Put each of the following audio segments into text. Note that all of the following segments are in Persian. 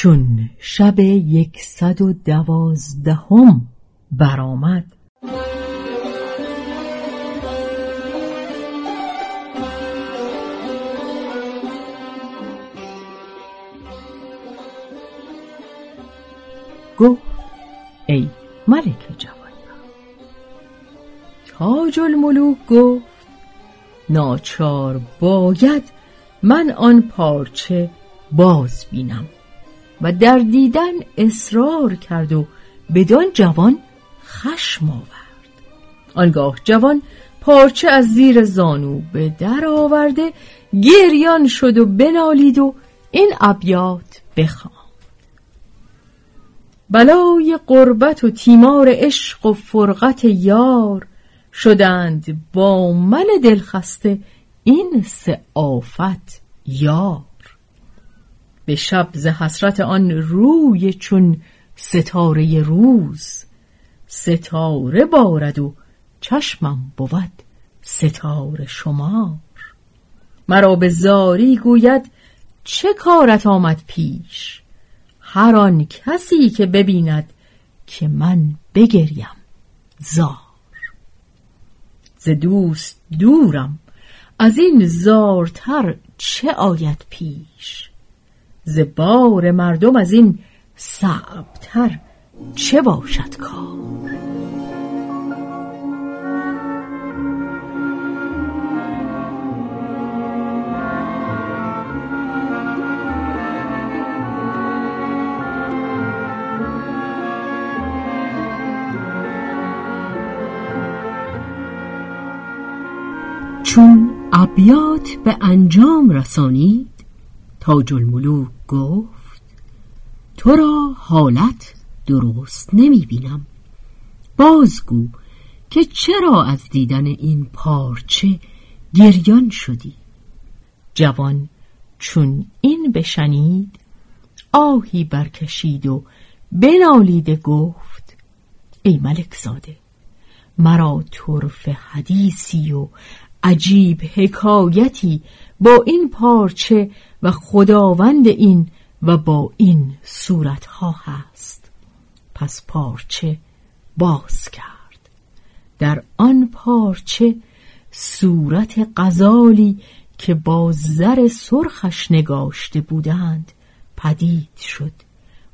چون شب یکصد و دوازدهم برآمد. گفت ای ملک جوان تاج الملوک گفت ناچار باید من آن پارچه باز بینم. و در دیدن اصرار کرد و بدان جوان خشم آورد. آنگاه جوان پارچه از زیر زانو به در آورده گریان شد و بنالید و این ابیات بخواند. بلای قربت و تیمار عشق و فرقت یار شدند با من دلخسته این سه آفت یار. به شب ز حسرت آن روی چون ستاره روز. ستاره بارد و چشمم بود ستاره شمار. مرا به زاری گوید چه کارت آمد پیش؟ هر آن کسی که ببیند که من بگریم زار. ز دوست دورم از این زارتر چه آید پیش؟ ز بار مردم از این صعبتر چه باشد کار چون ابیات به انجام رسانید تاج الملوک گفت تو را حالت درست نمی بینم بازگو که چرا از دیدن این پارچه گریان شدی؟ جوان چون این بشنید آهی برکشید و بنالیده گفت ای ملک زاده مرا طرف حدیثی و عجیب حکایتی با این پارچه و خداوند این و با این صورتها هست. پس پارچه باز کرد. در آن پارچه صورت غزالی که با زر سرخش نگاشته بودند پدید شد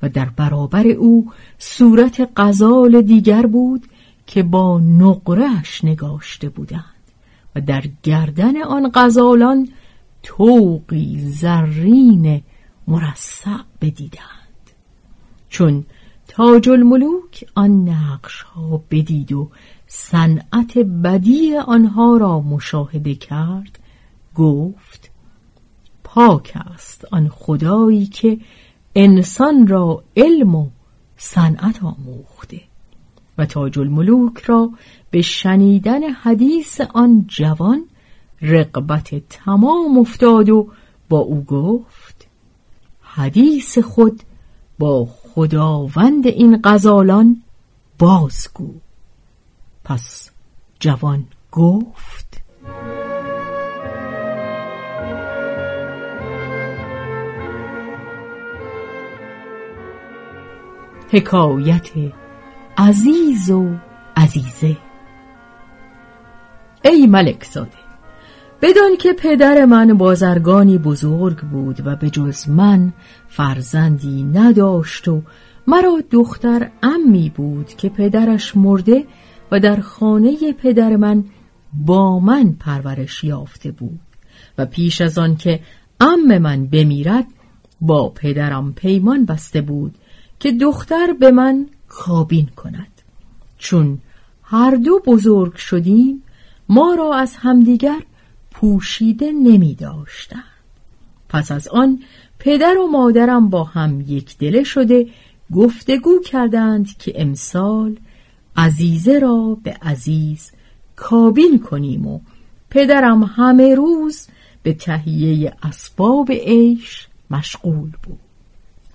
و در برابر او صورت غزال دیگر بود که با نقرهش نگاشته بودند و در گردن آن غزالان توقی زرین مرصع بدیدند. چون تاج الملوک آن نقش ها بدید و صنعت بدی آنها را مشاهده کرد گفت پاک است آن خدایی که انسان را علم و صنعت آموخته و تاج الملوک را به شنیدن حدیث آن جوان رقبت تمام افتاد و با او گفت حدیث خود با خداوند این غزالان بازگو. پس جوان گفت حکایت عزیز و عزیزه. ای ملک زاده بدان که پدر من بازرگانی بزرگ بود و به جز من فرزندی نداشت و مرا دختر امی بود که پدرش مرده و در خانه پدر من با من پرورش یافته بود و پیش از آن که ام من بمیرد با پدرم پیمان بسته بود که دختر به من کابین کند. چون هر دو بزرگ شدیم ما را از همدیگر پوشیده نمی داشتند. پس از آن پدر و مادرم با هم یک دله شده گفتگو کردند که امسال عزیزه را به عزیز کابین کنیم و پدرم همه روز به تهیه اسباب عیش مشغول بود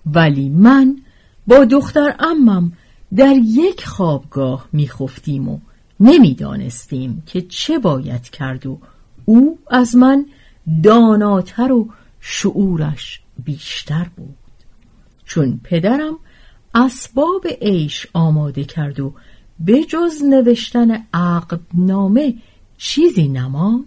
ولی من با دختر امم در یک خوابگاه میخفتیم و نمی‌دانستیم که چه باید کرد و او از من داناتر و شعورش بیشتر بود. چون پدرم اسباب عیش آماده کرد و به جز نوشتن عقدنامه چیزی نماند.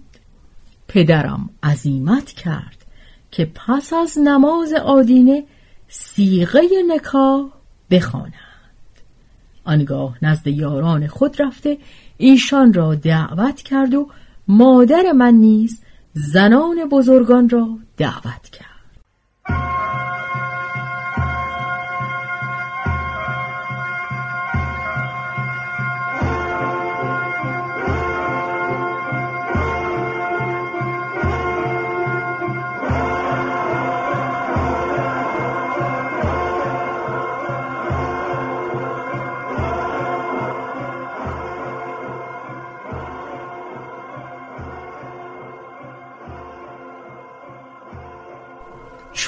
پدرم عزیمت کرد که پس از نماز آدینه سیغه نکاح بخوانند آنگاه نزد یاران خود رفته ایشان را دعوت کرد و مادر من نیز زنان بزرگان را دعوت کرد.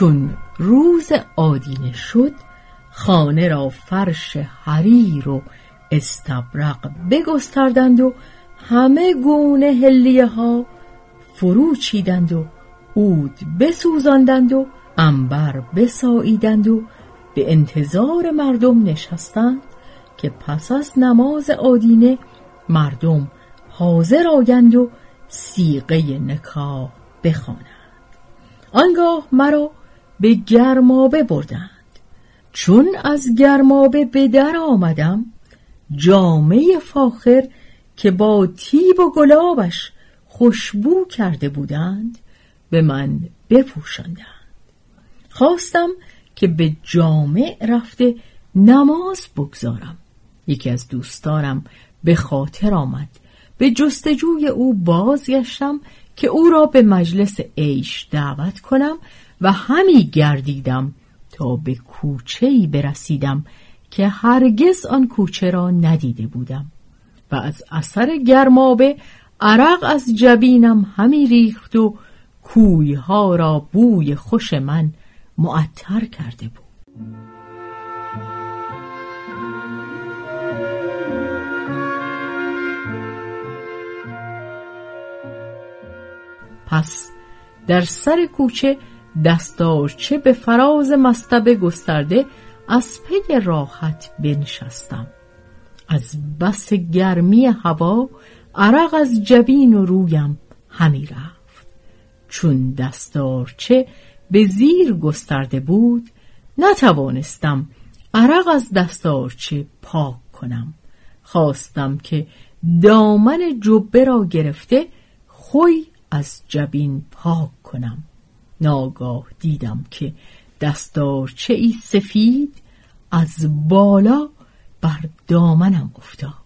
چون روز آدینه شد خانه را فرش حریر و استبرق بگستردند و همه گونه هلیه ها فرو چیدند و عود بسوزاندند و انبر بساییدند و به انتظار مردم نشستند که پس از نماز آدینه مردم حاضر آگند و سیغه نکاح بخوانند. آنگاه مرا به گرمابه بردند. چون از گرمابه به در آمدم جامعه فاخر که با تیب و گلابش خوشبو کرده بودند به من بپوشاندند. خواستم که به جامع رفته نماز بگذارم. یکی از دوستانم به خاطر آمد. به جستجوی او بازگشتم که او را به مجلس عیش دعوت کنم و همی گردیدم تا به کوچه برسیدم که هرگز آن کوچه را ندیده بودم و از اثر گرمابه عرق از جبینم همی ریخت و کویها را بوی خوش من معطر کرده بود. پس در سر کوچه دستارچه به فراز مستبه گسترده از پی راحت بنشستم. از بس گرمی هوا عرق از جبین و رویم همی رفت. چون دستارچه به زیر گسترده بود نتوانستم عرق از دستارچه پاک کنم. خواستم که دامن جبه را گرفته خوی از جبین پاک کنم. ناگاه دیدم که دستارچه ای سفید از بالا بر دامنم افتاد.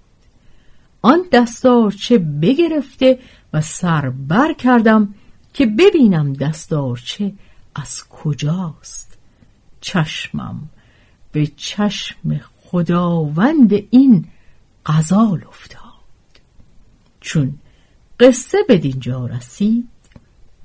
آن دستارچه بگرفته و سر بر کردم که ببینم دستارچه از کجاست. چشمم به چشم خداوند این غزال افتاد. چون قصه به دینجا رسید